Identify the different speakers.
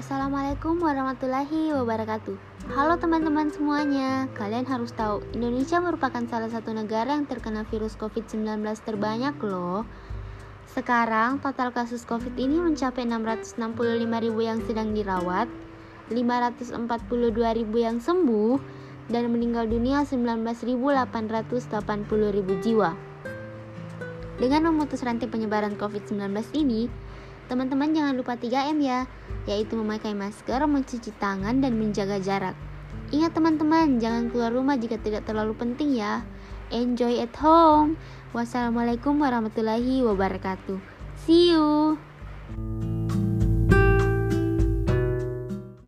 Speaker 1: Assalamualaikum warahmatullahi wabarakatuh. Halo teman-teman semuanya. Kalian harus tahu, Indonesia merupakan salah satu negara yang terkena virus COVID-19 terbanyak loh. Sekarang total kasus COVID ini mencapai 665.000 yang sedang dirawat, 542.000 yang sembuh, dan meninggal dunia 19.880.000 jiwa. Dengan memutus rantai penyebaran COVID-19 ini, Teman-teman jangan lupa 3M ya, yaitu memakai masker, mencuci tangan, dan menjaga jarak. Ingat teman-teman, jangan keluar rumah jika tidak terlalu penting ya. Enjoy at home. Wassalamualaikum warahmatullahi wabarakatuh. See you.